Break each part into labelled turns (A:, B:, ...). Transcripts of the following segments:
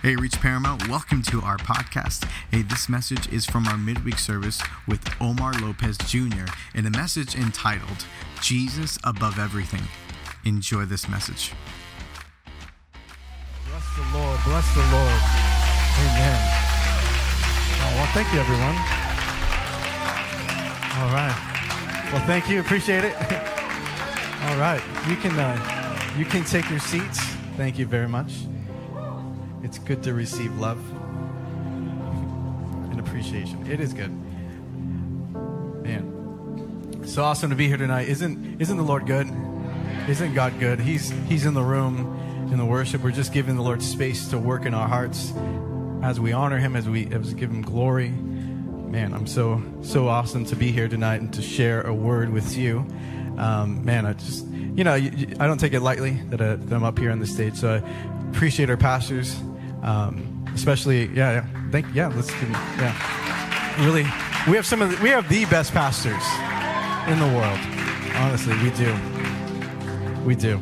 A: Hey, Reach Paramount, welcome to our podcast. Hey, this message is from our midweek service with Omar Lopez Jr. in a message entitled Jesus Above Everything. Enjoy this message.
B: Bless the Lord. Bless the Lord. Amen. Oh, well, thank you, everyone. All right. Well, thank you. Appreciate it. All right. You can uh, you can take your seats. Thank you very much. It's good to receive love and appreciation. It is good. Man. So awesome to be here tonight. Isn't isn't the Lord good? Isn't God good? He's He's in the room in the worship. We're just giving the Lord space to work in our hearts as we honor Him, as we as give Him glory. Man, I'm so so awesome to be here tonight and to share a word with you. Um, man, I just you know I don't take it lightly that, I, that I'm up here on the stage. So I appreciate our pastors, um, especially yeah, yeah. Thank yeah. Let's give yeah. Really, we have some of the, we have the best pastors in the world. Honestly, we do. We do.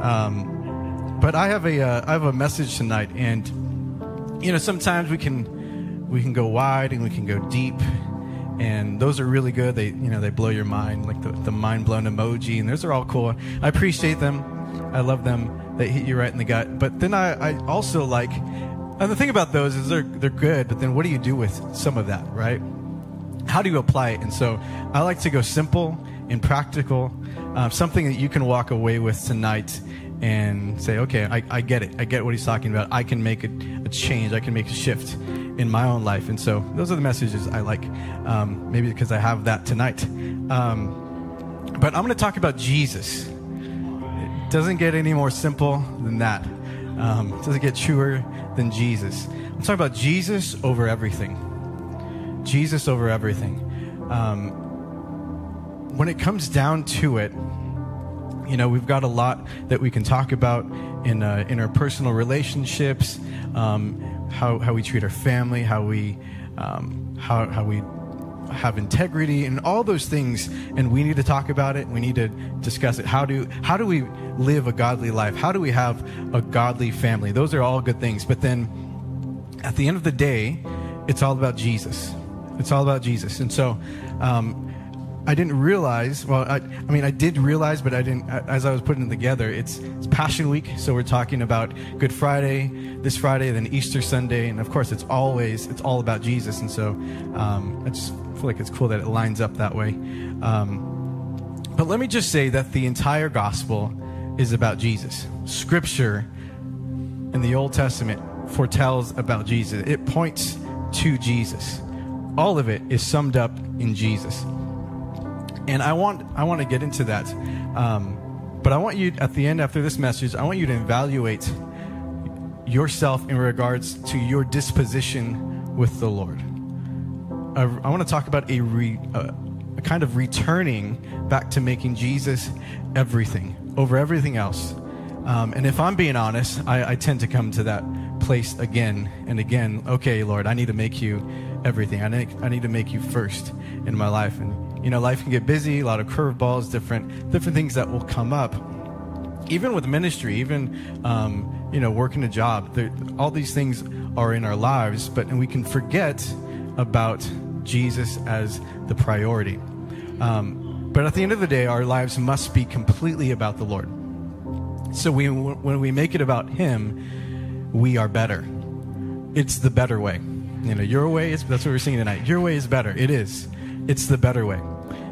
B: Um, but I have a uh, I have a message tonight, and you know sometimes we can we can go wide and we can go deep, and those are really good. They you know they blow your mind, like the, the mind blown emoji, and those are all cool. I appreciate them. I love them. They hit you right in the gut. But then I, I also like, and the thing about those is they're they're good. But then what do you do with some of that, right? How do you apply it? And so I like to go simple and practical, uh, something that you can walk away with tonight and say, okay, I, I get it. I get what he's talking about. I can make a, a, change. I can make a shift in my own life. And so those are the messages I like, um, maybe because I have that tonight. Um, but I'm going to talk about Jesus. Doesn't get any more simple than that. Um, doesn't get truer than Jesus. I'm talking about Jesus over everything. Jesus over everything. Um, when it comes down to it, you know, we've got a lot that we can talk about in uh, in our personal relationships, um, how how we treat our family, how we um, how how we have integrity, and all those things. And we need to talk about it. We need to discuss it. How do how do we live a godly life? How do we have a godly family? Those are all good things. But then, at the end of the day, it's all about Jesus. It's all about Jesus. And so. Um, I didn't realize. Well, I, I, mean, I did realize, but I didn't. As I was putting it together, it's, it's Passion Week, so we're talking about Good Friday, this Friday, then Easter Sunday, and of course, it's always it's all about Jesus. And so, um, I just feel like it's cool that it lines up that way. Um, but let me just say that the entire gospel is about Jesus. Scripture in the Old Testament foretells about Jesus. It points to Jesus. All of it is summed up in Jesus and I want I want to get into that. Um, but I want you at the end after this message, I want you to evaluate yourself in regards to your disposition with the Lord. I, I want to talk about a, re, a, a kind of returning back to making Jesus everything over everything else. Um, and if I'm being honest, I, I tend to come to that place again and again. Okay, Lord, I need to make you everything. I need, I need to make you first in my life. And you know, life can get busy, a lot of curveballs, different different things that will come up. Even with ministry, even um, you know, working a job, all these things are in our lives, but and we can forget about Jesus as the priority. Um, but at the end of the day, our lives must be completely about the Lord. So we, when we make it about Him, we are better. It's the better way. You know, your way is that's what we're singing tonight. Your way is better. It is. It's the better way.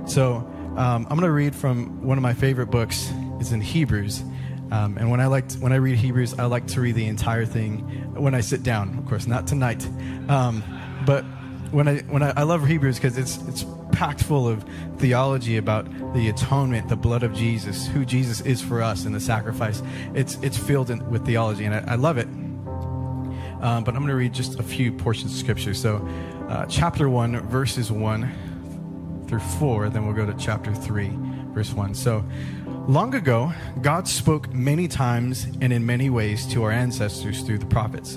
B: So um, I'm going to read from one of my favorite books. It's in Hebrews. Um, and when I like when I read Hebrews, I like to read the entire thing when I sit down. Of course, not tonight, um, but when I when I, I love Hebrews because it's it's packed full of theology about the atonement, the blood of Jesus, who Jesus is for us, and the sacrifice. It's it's filled in, with theology, and I, I love it. Um, but I'm going to read just a few portions of scripture. So, uh, chapter one, verses one through 4, then we'll go to chapter 3, verse 1. So, long ago, God spoke many times and in many ways to our ancestors through the prophets.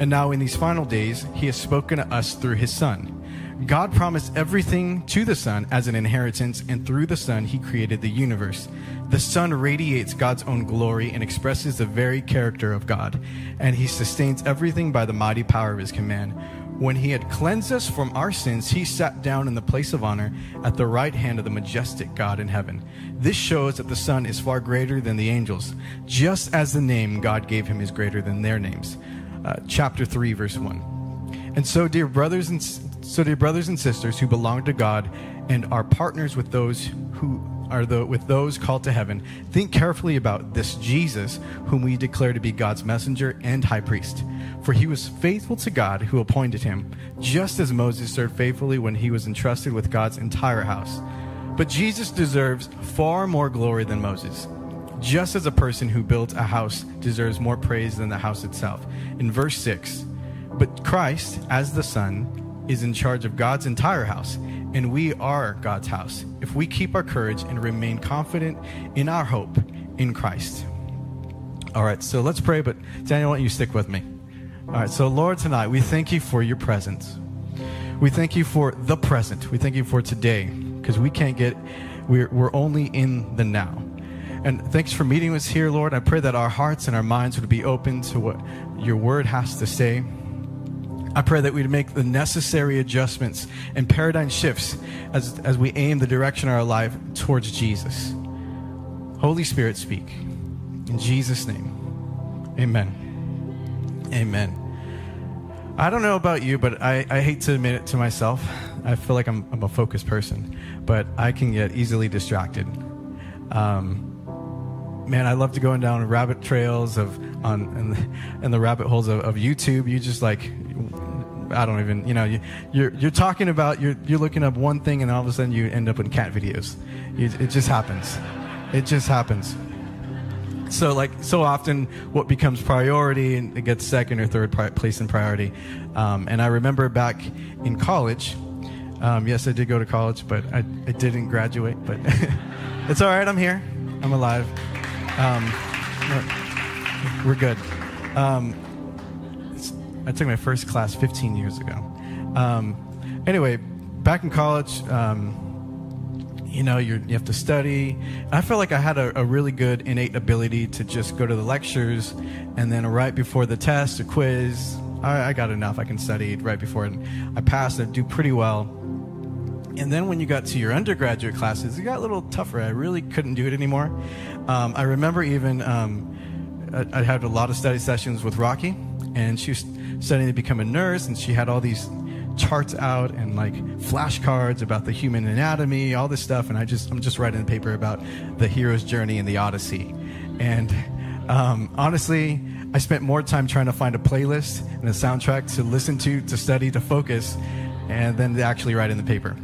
B: And now, in these final days, He has spoken to us through His Son. God promised everything to the Son as an inheritance, and through the Son, He created the universe. The Son radiates God's own glory and expresses the very character of God, and He sustains everything by the mighty power of His command. When He had cleansed us from our sins, He sat down in the place of honor at the right hand of the majestic God in heaven. This shows that the Son is far greater than the angels, just as the name God gave Him is greater than their names. Uh, chapter 3, verse 1. And so, dear brothers and so, dear brothers and sisters who belong to God and are partners with those who are the, with those called to heaven, think carefully about this Jesus, whom we declare to be God's messenger and high priest. For he was faithful to God who appointed him, just as Moses served faithfully when he was entrusted with God's entire house. But Jesus deserves far more glory than Moses. Just as a person who built a house deserves more praise than the house itself. In verse 6, but Christ, as the Son, is in charge of God's entire house, and we are God's house if we keep our courage and remain confident in our hope in Christ. All right, so let's pray, but Daniel, why don't you stick with me? All right, so Lord, tonight we thank you for your presence. We thank you for the present. We thank you for today because we can't get, we're, we're only in the now. And thanks for meeting us here, Lord. I pray that our hearts and our minds would be open to what your word has to say. I pray that we'd make the necessary adjustments and paradigm shifts as, as we aim the direction of our life towards Jesus. Holy Spirit, speak. In Jesus' name, amen. Amen. I don't know about you, but I, I hate to admit it to myself. I feel like I'm, I'm a focused person, but I can get easily distracted. Um, man, I love to go down rabbit trails of on and the, the rabbit holes of, of YouTube. You just like I don't even, you know, you, you're, you're talking about, you're, you're looking up one thing and all of a sudden you end up in cat videos. You, it just happens. It just happens. So, like, so often what becomes priority and it gets second or third place in priority. Um, and I remember back in college, um, yes, I did go to college, but I, I didn't graduate, but it's all right. I'm here. I'm alive. Um, we're good. I took my first class 15 years ago. Um, anyway, back in college, um, you know, you have to study. I felt like I had a, a, really good innate ability to just go to the lectures, and then right before the test a quiz, I, I got enough. I can study right before it. I passed. I do pretty well. And then when you got to your undergraduate classes, it got a little tougher. I really couldn't do it anymore. Um, I remember even um, I, I had a lot of study sessions with Rocky, and she was studying to become a nurse, and she had all these charts out and like flashcards about the human anatomy, all this stuff. And I just, I'm just writing a paper about the hero's journey in the Odyssey. And um, honestly, I spent more time trying to find a playlist and a soundtrack to listen to, to study, to focus, and then to actually write in the paper.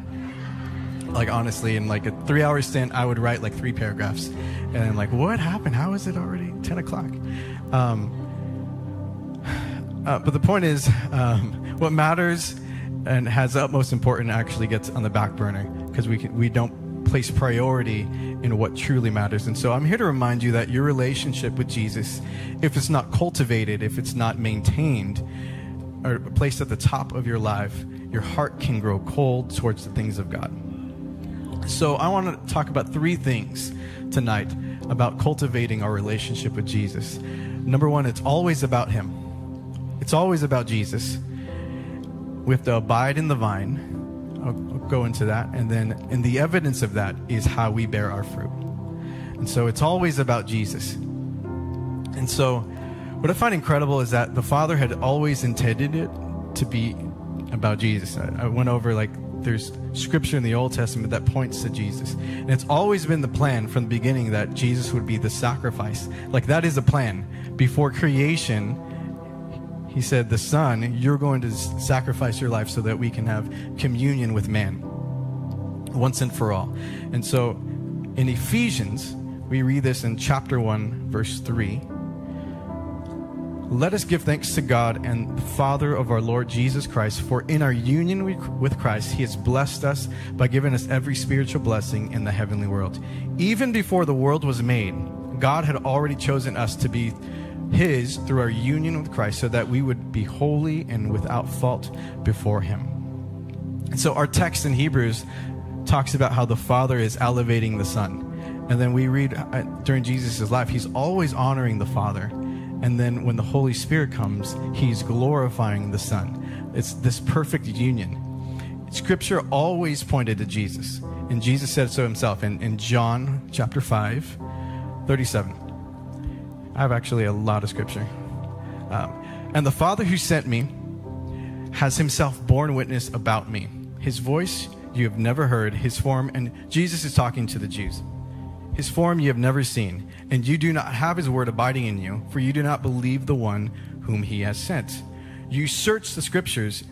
B: Like honestly, in like a three-hour stint, I would write like three paragraphs, and like, what happened? How is it already ten o'clock? Um, uh, but the point is, um, what matters and has utmost importance actually gets on the back burner because we we don't place priority in what truly matters. And so I'm here to remind you that your relationship with Jesus, if it's not cultivated, if it's not maintained, or placed at the top of your life, your heart can grow cold towards the things of God. So I want to talk about three things tonight about cultivating our relationship with Jesus. Number one, it's always about Him. It's always about Jesus. We have to abide in the vine. I'll, go into that. And then, and the evidence of that is how we bear our fruit. And so it's always about Jesus. And so, what I find incredible is that the Father had always intended it to be about Jesus. I, I went over like there's scripture in the Old Testament that points to Jesus. And it's always been the plan from the beginning that Jesus would be the sacrifice. Like that is a plan. Before creation, he said, The Son, you're going to sacrifice your life so that we can have communion with man once and for all. And so in Ephesians, we read this in chapter 1, verse 3. Let us give thanks to God and the Father of our Lord Jesus Christ, for in our union with Christ, He has blessed us by giving us every spiritual blessing in the heavenly world. Even before the world was made, God had already chosen us to be his through our union with Christ so that we would be holy and without fault before Him. And so our text in Hebrews talks about how the Father is elevating the Son. And then we read uh, during Jesus' life, he's always honoring the Father. And then when the Holy Spirit comes, he's glorifying the Son. It's this perfect union. Scripture always pointed to Jesus. And Jesus said so himself in, in John chapter 5, 37. I have actually a lot of scripture. Um, and the Father who sent me has himself borne witness about me. His voice you have never heard, his form, and Jesus is talking to the Jews. His form you have never seen, and you do not have his word abiding in you, for you do not believe the one whom he has sent. You search the scriptures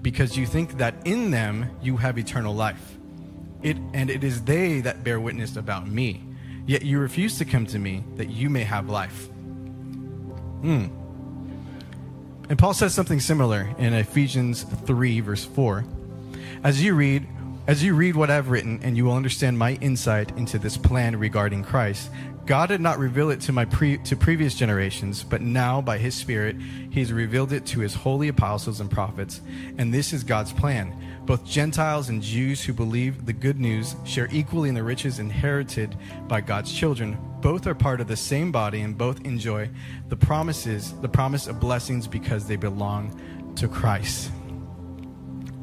B: because you think that in them you have eternal life. It, and it is they that bear witness about me. Yet you refuse to come to me that you may have life. Hmm. And Paul says something similar in Ephesians 3, verse 4. As you read, as you read what I've written, and you will understand my insight into this plan regarding Christ, God did not reveal it to my pre, to previous generations, but now by his spirit he has revealed it to his holy apostles and prophets. And this is God's plan. Both Gentiles and Jews who believe the good news share equally in the riches inherited by God's children. Both are part of the same body and both enjoy the promises, the promise of blessings because they belong to Christ.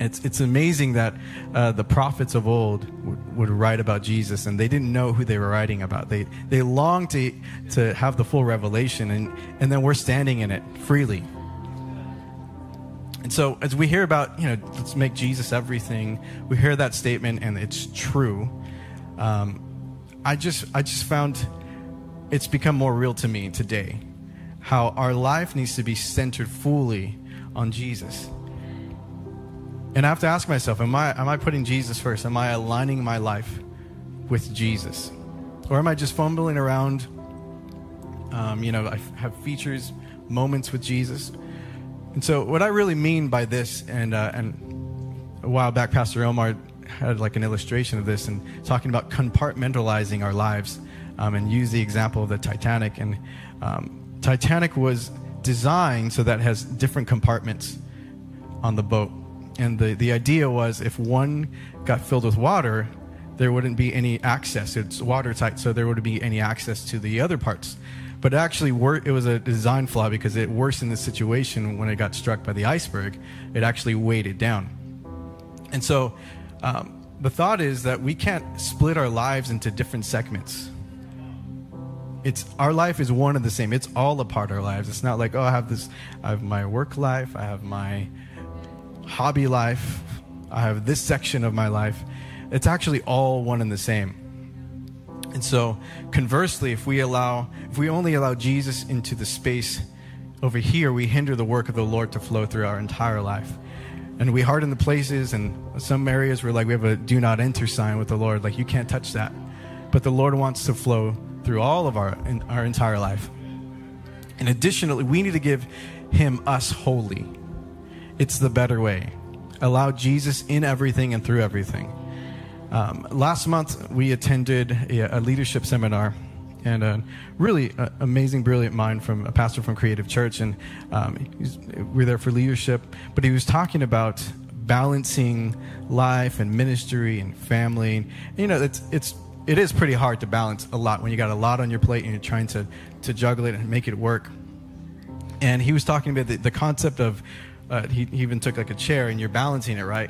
B: It's, it's amazing that uh, the prophets of old would, would, write about Jesus and they didn't know who they were writing about. They, they longed to, to have the full revelation, and, and then we're standing in it freely. And so, as we hear about, you know, let's make Jesus everything, we hear that statement and it's true. Um, I, just, I just found it's become more real to me today how our life needs to be centered fully on Jesus and I have to ask myself, am I, am I putting Jesus first? Am I aligning my life with Jesus? Or am I just fumbling around? Um, you know, I have features, moments with Jesus. And so, what I really mean by this, and, uh, and a while back, Pastor Omar had like an illustration of this and talking about compartmentalizing our lives um, and use the example of the Titanic. And um, Titanic was designed so that it has different compartments on the boat. And the, the idea was if one got filled with water, there wouldn't be any access. It's watertight, so there wouldn't be any access to the other parts. But actually, wor- it was a design flaw because it worsened the situation when it got struck by the iceberg. It actually weighed it down. And so um, the thought is that we can't split our lives into different segments. It's our life is one and the same. It's all a part of our lives. It's not like oh, I have this. I have my work life. I have my hobby life, I have this section of my life. It's actually all one and the same. And so, conversely, if we allow, if we only allow Jesus into the space over here, we hinder the work of the Lord to flow through our entire life. And we harden the places, and some areas where like we have a do not enter sign with the Lord, like you can't touch that. But the Lord wants to flow through all of our in, our entire life. And additionally, we need to give Him us wholly. It's the better way. Allow Jesus in everything and through everything. Um, last month, we attended a, a leadership seminar and a really uh, amazing, brilliant mind from a pastor from Creative Church. And um, we are there for leadership, but he was talking about balancing life and ministry and family. And, you know, it's it's it is pretty hard to balance a lot when you got a lot on your plate and you're trying to to juggle it and make it work. And he was talking about the, the concept of uh, he, he even took like a chair and you're balancing it, right?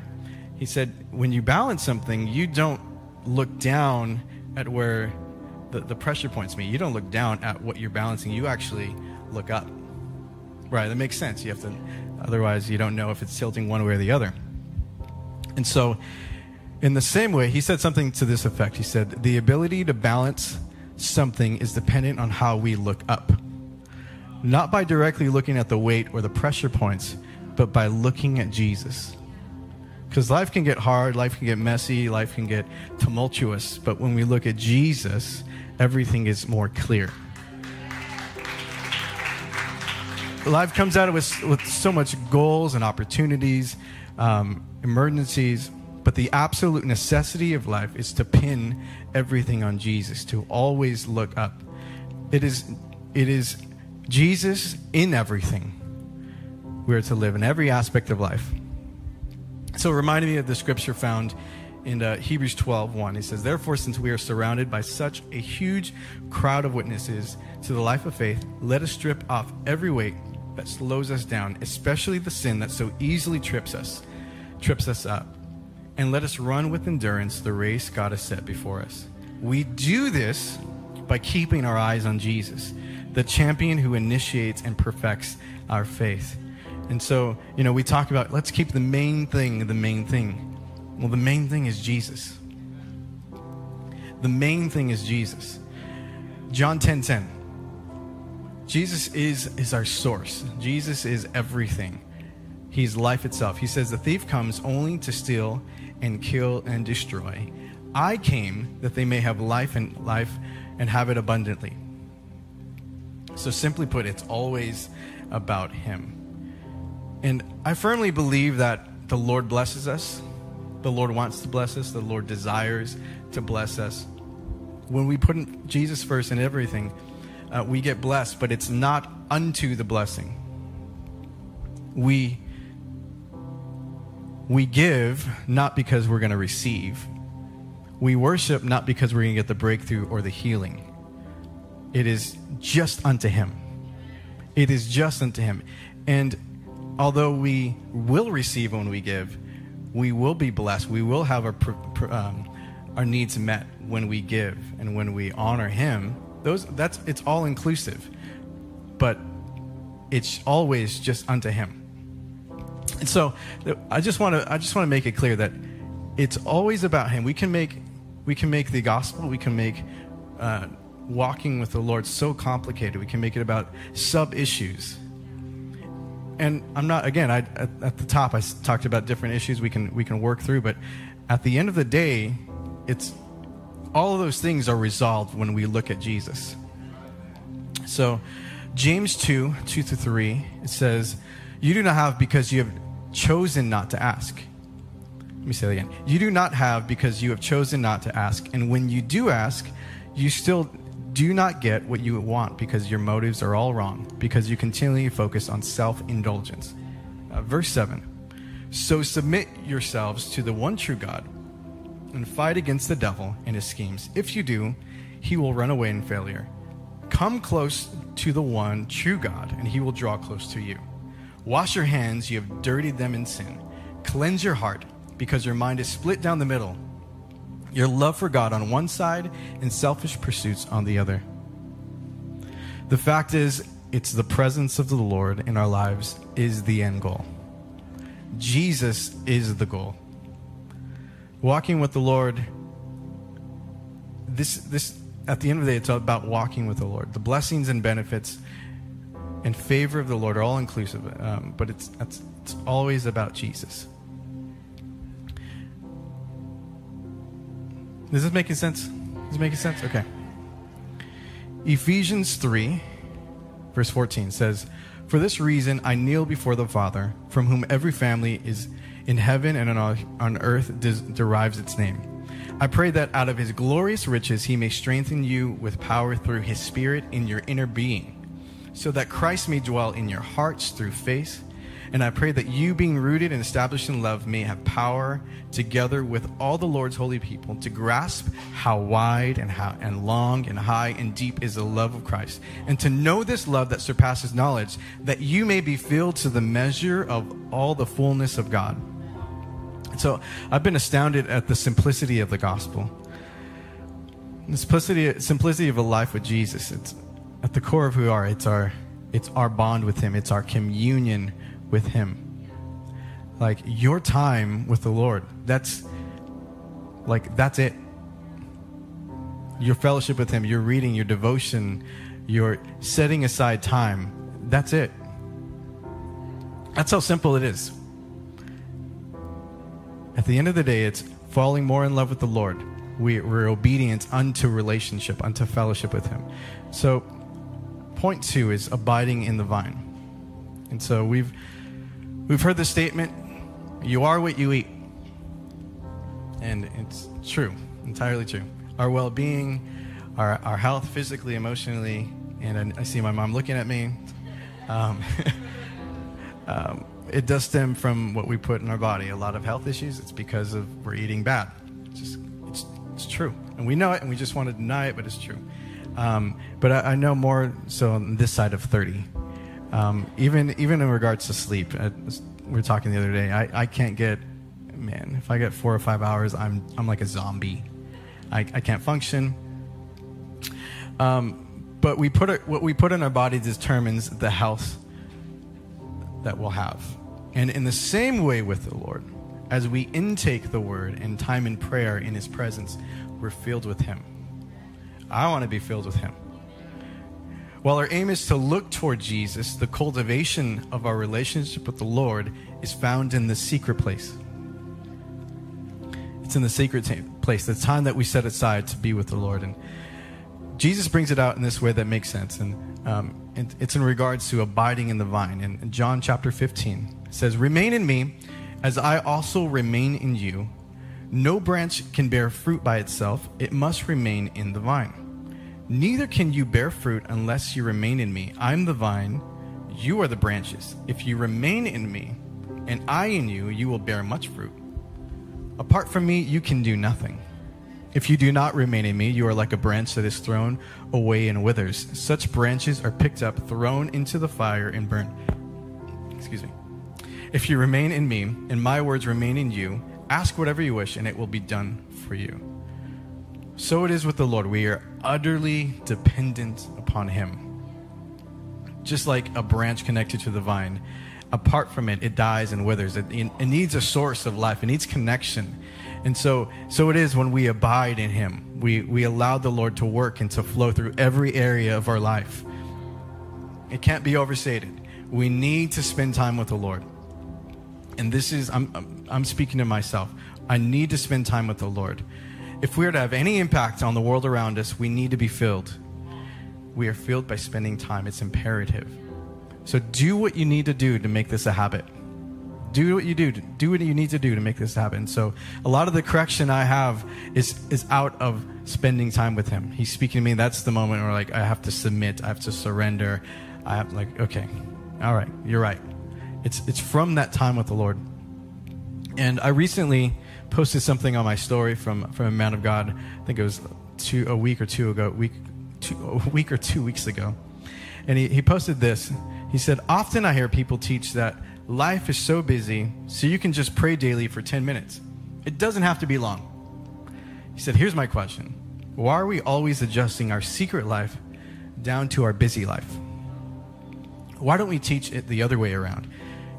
B: He said, when you balance something, you don't look down at where the, the pressure points meet. You don't look down at what you're balancing. You actually look up. Right, that makes sense. You have to, otherwise, you don't know if it's tilting one way or the other. And so, in the same way, he said something to this effect. He said, The ability to balance something is dependent on how we look up. Not by directly looking at the weight or the pressure points, but by looking at Jesus. Because life can get hard, life can get messy, life can get tumultuous, but when we look at Jesus, everything is more clear. Life comes out with, with so much goals and opportunities, um, emergencies, but the absolute necessity of life is to pin everything on Jesus, to always look up. It is, it is Jesus in everything we are to live in every aspect of life. So it reminded me of the scripture found in uh, Hebrews 12 1. It says, Therefore, since we are surrounded by such a huge crowd of witnesses to the life of faith, let us strip off every weight that slows us down, especially the sin that so easily trips us, trips us up. And let us run with endurance the race God has set before us. We do this by keeping our eyes on Jesus, the champion who initiates and perfects our faith. And so, you know, we talk about let's keep the main thing the main thing. Well, the main thing is Jesus. The main thing is Jesus. John 10 10. Jesus is, is our source. Jesus is everything. He's life itself. He says, The thief comes only to steal and kill and destroy. I came that they may have life and life and have it abundantly. So simply put, it's always about him. And I firmly believe that the Lord blesses us. The Lord wants to bless us. The Lord desires to bless us. When we put Jesus first in everything, uh, we get blessed, but it's not unto the blessing. We we give not because we're going to receive. We worship not because we're going to get the breakthrough or the healing. It is just unto Him. It is just unto Him. And although we will receive when we give, we will be blessed. We will have our, um, our needs met when we give and when we honor Him. Those that's it's all inclusive, but it's always just unto Him. And so I just want to I just want to make it clear that it's always about Him. We can make we can make the gospel. We can make uh, walking with the Lord so complicated. We can make it about sub issues. And I'm not again. I at, at the top I talked about different issues we can we can work through, but at the end of the day, it's all of those things are resolved when we look at Jesus. So, James 2 2 to 3, it says, You do not have because you have chosen not to ask. Let me say that again. You do not have because you have chosen not to ask. And when you do ask, you still do not get what you want because your motives are all wrong, because you continually focus on self indulgence. Uh, verse 7 So submit yourselves to the one true God and fight against the devil and his schemes. If you do, he will run away in failure. Come close to the one true God, and he will draw close to you. Wash your hands, you have dirtied them in sin. Cleanse your heart, because your mind is split down the middle. Your love for God on one side and selfish pursuits on the other. The fact is, it's the presence of the Lord in our lives is the end goal. Jesus is the goal walking with the Lord, this, this, at the end of the day, it's about walking with the Lord. The blessings and benefits and favor of the Lord are all inclusive, um, but it's, it's, it's always about Jesus. Is this making sense? Is this making sense? Okay. Ephesians 3, verse 14 says, For this reason I kneel before the Father, from whom every family is in heaven and on earth derives its name. I pray that out of his glorious riches he may strengthen you with power through his spirit in your inner being, so that Christ may dwell in your hearts through faith. And I pray that you, being rooted and established in love, may have power together with all the Lord's holy people to grasp how wide and how and long and high and deep is the love of Christ, and to know this love that surpasses knowledge, that you may be filled to the measure of all the fullness of God. So I've been astounded at the simplicity of the gospel. The simplicity, simplicity of a life with Jesus. It's at the core of who we are. It's our, it's our bond with Him. It's our communion with Him. Like your time with the Lord. That's like that's it. Your fellowship with Him, your reading, your devotion, your setting aside time. That's it. That's how simple it is. At the end of the day, it's falling more in love with the Lord. We, we're obedient unto relationship, unto fellowship with Him. So, point two is abiding in the vine. And so we've we've heard the statement, "You are what you eat," and it's true, entirely true. Our well-being, our our health, physically, emotionally, and I, I see my mom looking at me. Um, um, it does stem from what we put in our body. A lot of health issues. It's because of we're eating bad. It's just it's, it's true, and we know it, and we just want to deny it, but it's true. Um, but I, I, know more so on this side of thirty. Um, even even in regards to sleep, I, we were talking the other day. I, I can't get man. If I get four or five hours, I'm I'm like a zombie. I, I can't function. Um, but we put it, what we put in our body determines the health that we'll have. And in the same way with the Lord, as we intake the word and time in prayer in his presence, we're filled with him. I want to be filled with him. While our aim is to look toward Jesus, the cultivation of our relationship with the Lord is found in the secret place. It's in the secret place, the time that we set aside to be with the Lord. And Jesus brings it out in this way that makes sense. And um, it's in regards to abiding in the vine. In John chapter 15, says, Remain in me as I also remain in you. No branch can bear fruit by itself, it must remain in the vine. Neither can you bear fruit unless you remain in me. I'm the vine, you are the branches. If you remain in me, and I in you, you will bear much fruit. Apart from me, you can do nothing. If you do not remain in me, you are like a branch that is thrown away and withers. Such branches are picked up, thrown into the fire, and burned. Excuse me. If you remain in me, and my words remain in you, ask whatever you wish, and it will be done for you. So it is with the Lord. We are utterly dependent upon Him. Just like a branch connected to the vine, apart from it, it dies and withers. It, it needs a source of life, it needs connection. And so, so it is when we abide in Him. We, we allow the Lord to work and to flow through every area of our life. It can't be overstated. We need to spend time with the Lord. And this is, I'm, I'm speaking to myself. I need to spend time with the Lord. If we are to have any impact on the world around us, we need to be filled. We are filled by spending time, it's imperative. So do what you need to do to make this a habit. Do what you do do what you need to do to make this happen. So a lot of the correction i have is is out of spending time with him. He's speaking to me. That's the moment where like i have to submit i have to surrender. I have like okay. All right. You're right. It's it's from that time with the lord. And i recently posted something on my story from from a man of god i think it was two a week or two ago week two, a week or two weeks ago and he, he posted this he said often i hear people teach that life is so busy, so you can just pray daily for 10 minutes. It doesn't have to be long. He said, Here's my question Why are we always adjusting our secret life down to our busy life? Why don't we teach it the other way around?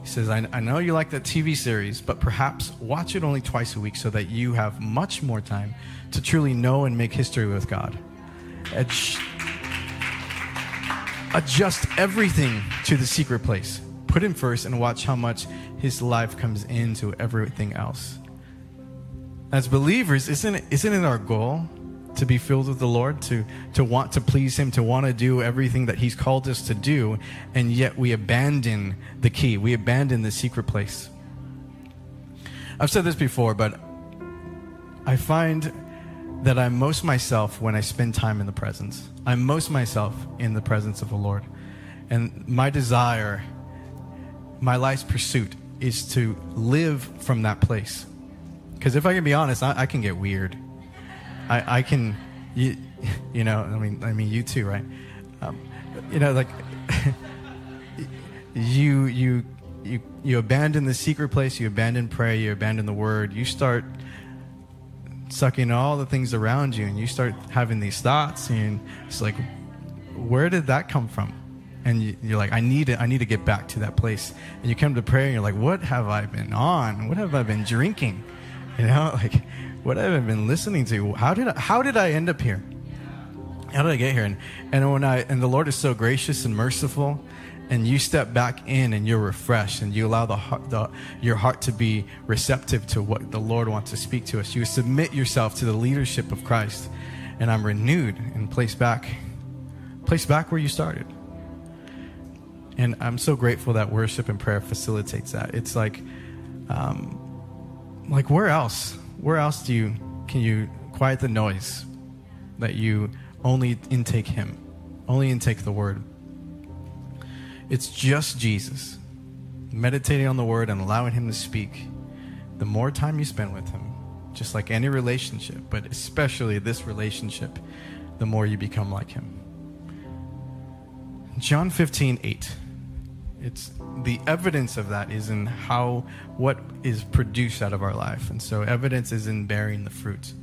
B: He says, I, I know you like that TV series, but perhaps watch it only twice a week so that you have much more time to truly know and make history with God. Adjust everything to the secret place put him first and watch how much his life comes into everything else. As believers, isn't isn't it our goal to be filled with the Lord, to, to want to please him, to want to do everything that he's called us to do, and yet we abandon the key, we abandon the secret place? I've said this before, but I find that I'm most myself when I spend time in the presence. I'm most myself in the presence of the Lord. And my desire my life's pursuit is to live from that place. Because if I can be honest, I, I can get weird. I, I can, you, you know, I mean, I mean, you too, right? Um, you know, like you, you, you, you abandon the secret place, you abandon prayer, you abandon the word, you start sucking all the things around you, and you start having these thoughts, and it's like, where did that come from? and you, are like, I need it. I need to get back to that place. And you come to prayer, and you're like, What have I been on? What have I been drinking? You know, like, what have I been listening to? How did I, how did I end up here? How did I get here? And and when I and the Lord is so gracious and merciful, and you step back in and you're refreshed, and you allow the, heart, the your heart to be receptive to what the Lord wants to speak to us. You submit yourself to the leadership of Christ, and I'm renewed and placed back, placed back where you started. And I'm so grateful that worship and prayer facilitates that. It's like, um, like where else? Where else do you can you quiet the noise that you only intake Him, only intake the Word? It's just Jesus. meditating on the word and allowing him to speak, the more time you spend with him, just like any relationship, but especially this relationship, the more you become like him. John 15, 8. It's the evidence of that is in how what is produced out of our life. And so evidence is in bearing the fruit.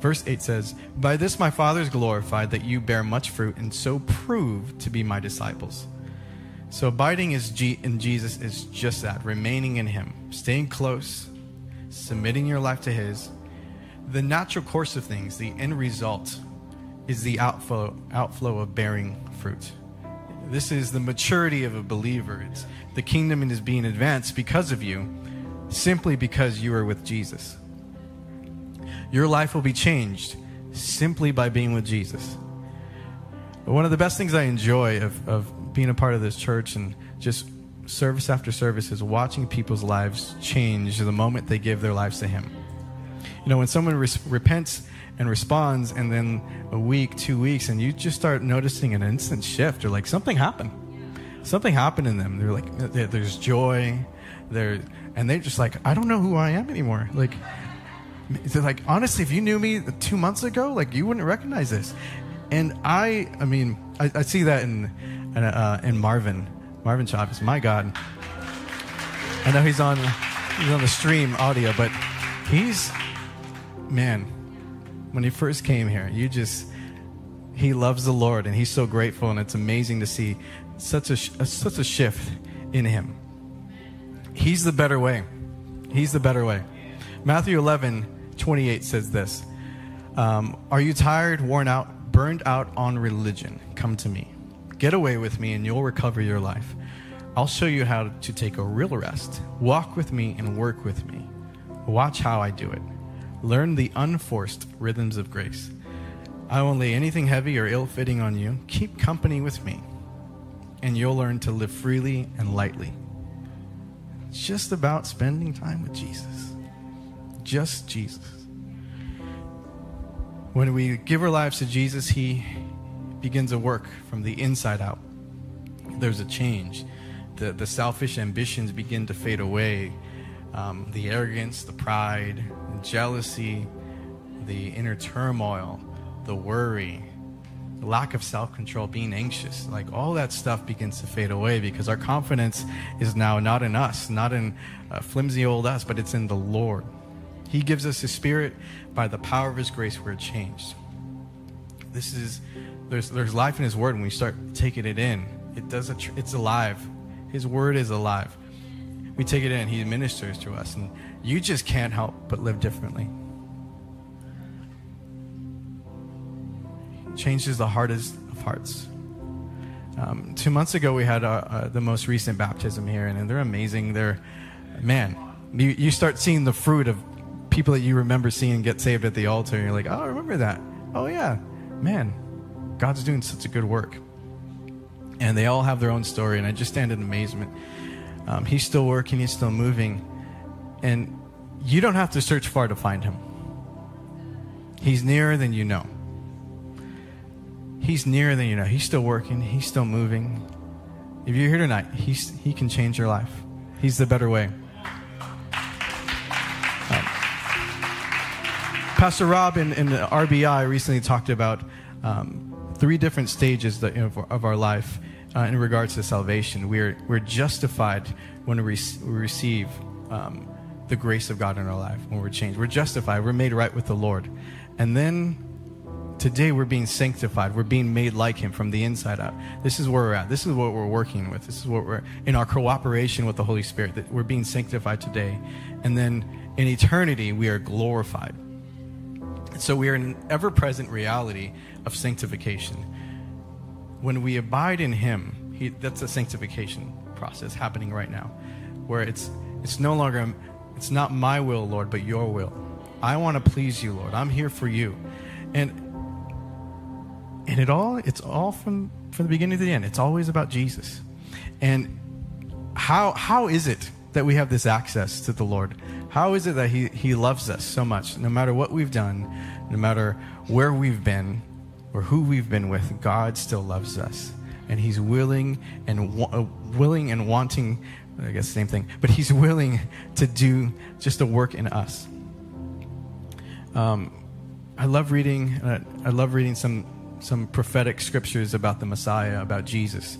B: Verse 8 says, By this my Father is glorified that you bear much fruit and so prove to be my disciples. So abiding is G- in Jesus is just that, remaining in him, staying close, submitting your life to his. The natural course of things, the end result is the outflow outflow of bearing fruit. This is the maturity of a believer. It's the kingdom is being advanced because of you, simply because you are with Jesus. Your life will be changed simply by being with Jesus. One of the best things I enjoy of, of being a part of this church and just service after service is watching people's lives change the moment they give their lives to Him. You know, when someone re- repents and responds, and then a week, two weeks, and you just start noticing an instant shift, or like something happened. Something happened in them. They're like, there's joy, there, and they're just like, I don't know who I am anymore. Like, they're like, honestly, if you knew me two months ago, like you wouldn't recognize this. And I, I mean, I, I see that in in, uh, in Marvin, Marvin Chavez. My God, I know he's on he's on the stream audio, but he's man when he first came here, you just he loves the Lord and he's so grateful, and it's amazing to see such a, such a shift in him. He's the better way. He's the better way. Matthew 11, 28 says this um, Are you tired, worn out, burned out on religion? Come to me. Get away with me, and you'll recover your life. I'll show you how to take a real rest. Walk with me and work with me. Watch how I do it. Learn the unforced rhythms of grace. I won't lay anything heavy or ill fitting on you. Keep company with me, and you'll learn to live freely and lightly. It's just about spending time with Jesus. Just Jesus. When we give our lives to Jesus, He begins a work from the inside out. There's a change. The, the selfish ambitions begin to fade away. Um, the arrogance, the pride, jealousy, the inner turmoil, the worry, the lack of self control, being anxious, like all that stuff begins to fade away because our confidence is now not in us, not in uh, flimsy old us, but it's in the Lord. He gives us His Spirit by the power of His grace, we're changed. This is there's there's life in His Word when we start taking it in. It does a tr- it's alive. His Word is alive. We take it in. He ministers to us, and you just can't help but live differently. Changes the hardest of hearts. Um, two months ago, we had uh, uh, the most recent baptism here, and, and they're amazing. They're, man, you, you start seeing the fruit of people that you remember seeing get saved at the altar, and you're like, oh, I remember that. Oh, yeah, man, God's doing such a good work. And they all have their own story, and I just stand in amazement. Um, he's still working, he's still moving. And you don't have to search far to find him. He's nearer than you know. He's nearer than you know. He's still working, he's still moving. If you're here tonight, he's, he can change your life. He's the better way. Um, Pastor Rob in, in RBI recently talked about um, three different stages of our life uh, in regards to salvation. We're, we're justified when we, we receive um, the grace of God in our life, when we're changed. We're justified, we're made right with the Lord. And then today we're being sanctified, we're being made like Him from the inside out. This is where we're at. This is what we're working with. This is what we're in our cooperation with the Holy Spirit, that we're being sanctified today. And then in eternity, we are glorified. So we are in an ever present reality of sanctification. When we abide in Him, he, that's a sanctification process happening right now, where it's it's no longer it's not my will, Lord, but your will. I want to please you, Lord. I'm here for you. And and it all it's all from from the beginning to the end. It's always about Jesus. And how how is it that we have this access to the Lord? How is it that he he loves us so much no matter what we've done, no matter where we've been or who we've been with, God still loves us. And he's willing and wa- willing and wanting, I guess same thing, but He's willing to do just a work in us. Um, I love reading. Uh, I love reading some some prophetic scriptures about the Messiah, about Jesus,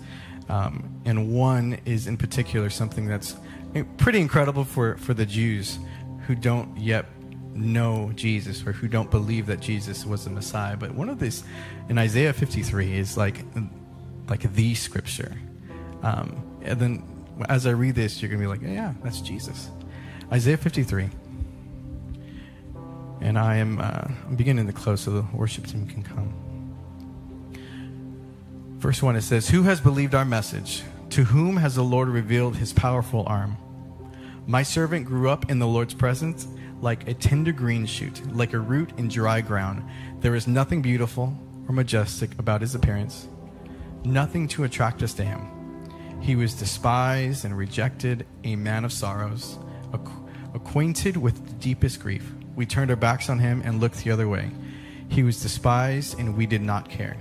B: um, and one is in particular something that's pretty incredible for for the Jews who don't yet know Jesus or who don't believe that Jesus was the Messiah. But one of these in Isaiah 53 is like like the scripture. Um, and then as I read this, you're gonna be like, yeah, that's Jesus. Isaiah 53. And I am uh, I'm beginning to close so the worship team can come. Verse 1 it says, Who has believed our message? To whom has the Lord revealed his powerful arm? My servant grew up in the Lord's presence like a tender green shoot, like a root in dry ground. There is nothing beautiful or majestic about his appearance, nothing to attract us to him. He was despised and rejected, a man of sorrows, acquainted with the deepest grief. We turned our backs on him and looked the other way. He was despised, and we did not care.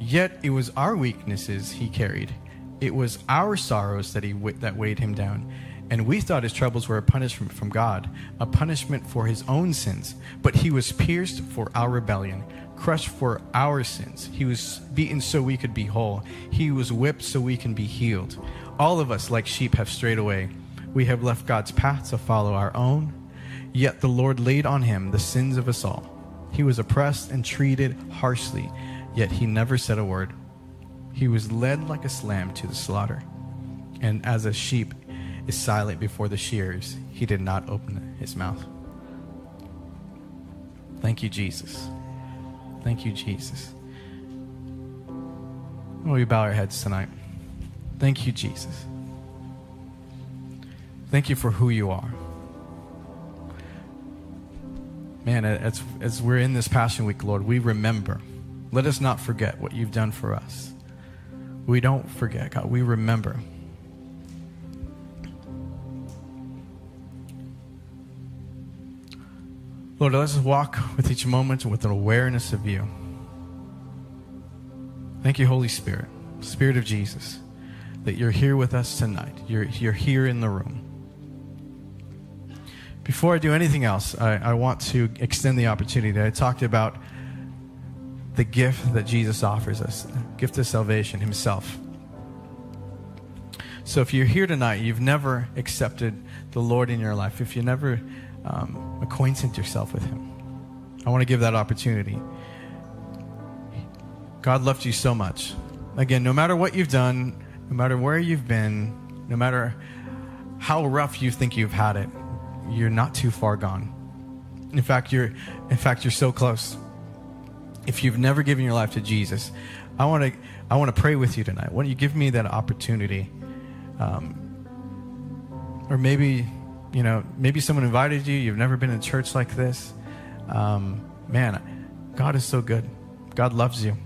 B: Yet it was our weaknesses he carried. It was our sorrows that he that weighed him down. And we thought his troubles were a punishment from God, a punishment for his own sins. But he was pierced for our rebellion, crushed for our sins. He was beaten so we could be whole. He was whipped so we can be healed. All of us, like sheep, have strayed away. We have left God's path to follow our own. Yet the Lord laid on him the sins of us all. He was oppressed and treated harshly, yet he never said a word. He was led like a lamb to the slaughter. And as a sheep is silent before the shears, he did not open his mouth. Thank you, Jesus. Thank you, Jesus. Will we bow our heads tonight? Thank you, Jesus. Thank you for who you are. Man, as, as we're in this Passion Week, Lord, we remember. Let us not forget what you've done for us. We don't forget, God. We remember. Lord, let us walk with each moment with an awareness of you. Thank you, Holy Spirit, Spirit of Jesus, that you're here with us tonight. You're, you're here in the room. Before I do anything else, I, I want to extend the opportunity. that I talked about the gift that Jesus offers us, gift of salvation Himself. So if you're here tonight, you've never accepted the Lord in your life, if you never um, acquainted yourself with Him. I want to give that opportunity. God loved you so much. Again, no matter what you've done, no matter where you've been, no matter how rough you think you've had it, you're not too far gone. In fact, you're in fact you're so close. If you've never given your life to Jesus, I want to I want to pray with you tonight. Why don't you give me that opportunity? Um, or maybe you know, maybe someone invited you, you've never been in church like this. Um, man, God is so good. God loves you.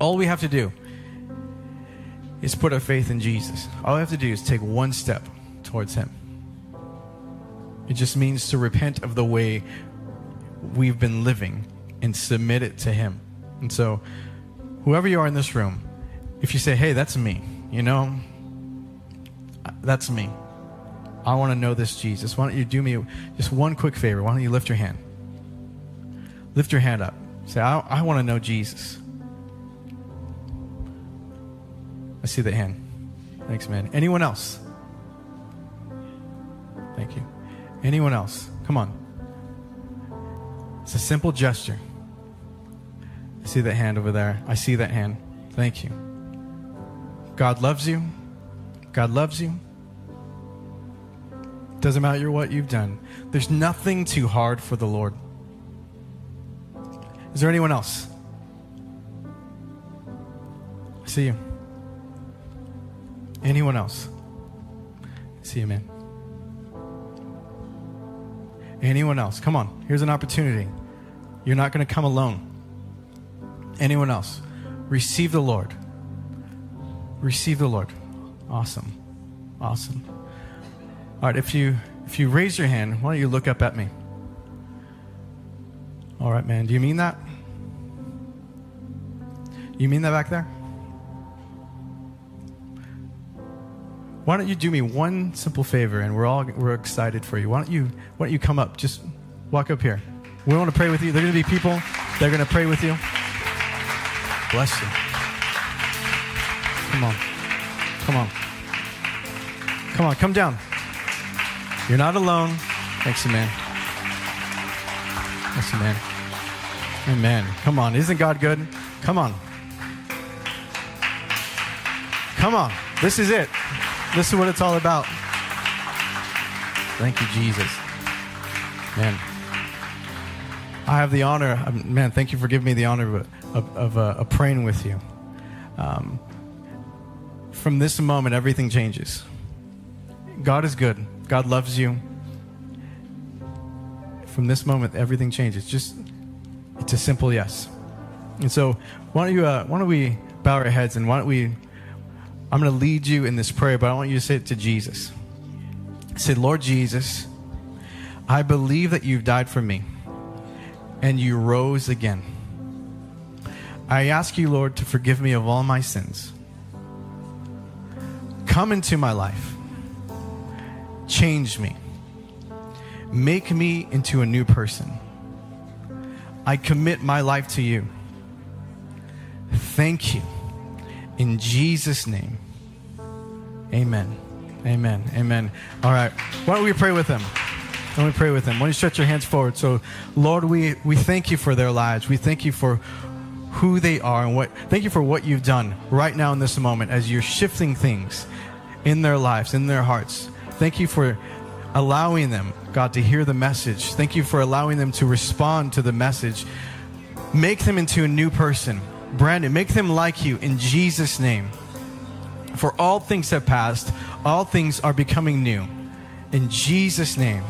B: All we have to do is put our faith in Jesus. All we have to do is take one step towards Him. It just means to repent of the way we've been living and submit it to Him. And so, whoever you are in this room, if you say, hey, that's me, you know, that's me. I want to know this Jesus. Why don't you do me just one quick favor? Why don't you lift your hand? Lift your hand up. Say, I, I want to know Jesus. I see the hand. Thanks, man. Anyone else? Thank you. Anyone else? Come on. It's a simple gesture. I see that hand over there. I see that hand. Thank you. God loves you. God loves you. Doesn't matter what you've done. There's nothing too hard for the Lord. Is there anyone else? I see you. Anyone else? I see you, man. Anyone else? Come on. Here's an opportunity. You're not going to come alone. Anyone else? Receive the Lord. Receive the Lord. Awesome. Awesome. All right, if you if you raise your hand, why don't you look up at me? All right, man. Do you mean that? You mean that back there? why don't you do me one simple favor, and we're all we're excited for you. Why don't you why don't you come up? Just walk up here. We want to pray with you. There are going to be people. They're going to pray with you. Bless you. Come on. Come on. Come on. Come down. You're not alone. Thanks, man. Thanks, man. Amen. Come on. Isn't God good? Come on. Come on. This is it. This is what it's all about. Thank you, Jesus. Man. I have the honor, um, man, thank you for giving me the honor of, of, of, uh, praying with you. Um, from this moment, everything changes. God is good. God loves you. From this moment, everything changes. Just, it's a simple yes. And so, why don't you, uh, why don't we bow our heads and why don't we, I'm going to lead you in this prayer, but I want you to say it to Jesus. Say, Lord Jesus, I believe that you've died for me and you rose again. I ask you, Lord, to forgive me of all my sins. Come into my life. Change me. Make me into a new person. I commit my life to you. Thank you. In Jesus' name. Amen. Amen. Amen. All right. Why don't we pray with them? Let me pray with them. Why don't you stretch your hands forward? So, Lord, we, we thank you for their lives. We thank you for who they are and what thank you for what you've done right now in this moment as you're shifting things in their lives, in their hearts. Thank you for allowing them, God, to hear the message. Thank you for allowing them to respond to the message. Make them into a new person. Brandon, make them like you in Jesus' name. For all things have passed, all things are becoming new. In Jesus' name.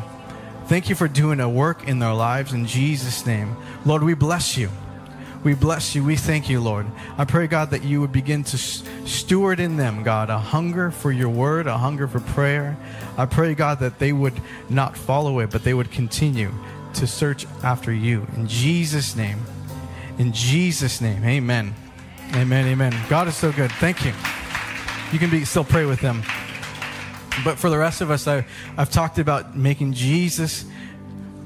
B: Thank you for doing a work in their lives in Jesus' name. Lord, we bless you. We bless you. We thank you, Lord. I pray, God, that you would begin to steward in them, God, a hunger for your word, a hunger for prayer. I pray, God, that they would not follow it, but they would continue to search after you. In Jesus' name. In Jesus' name. Amen. Amen. Amen. God is so good. Thank you. You can be still pray with them. But for the rest of us, I, I've talked about making Jesus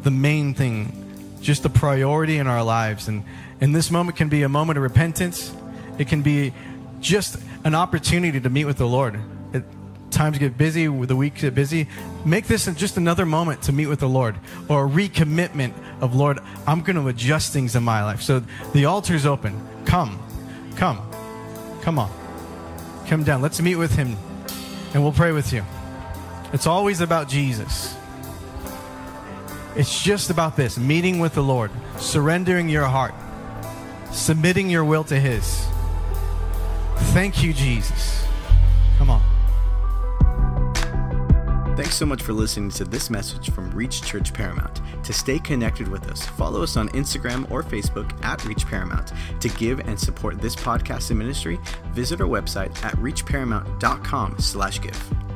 B: the main thing, just the priority in our lives. And, and this moment can be a moment of repentance. It can be just an opportunity to meet with the Lord. It, times get busy, the weeks get busy. Make this just another moment to meet with the Lord or a recommitment of, Lord, I'm going to adjust things in my life. So the altar's open. Come, come, come on. Come down. Let's meet with Him and we'll pray with you. It's always about Jesus. It's just about this meeting with the Lord, surrendering your heart, submitting your will to His. Thank you, Jesus. Come on.
A: Thanks so much for listening to this message from Reach Church Paramount. To stay connected with us, follow us on Instagram or Facebook at Reach Paramount. To give and support this podcast and ministry, visit our website at reachparamount.com slash give.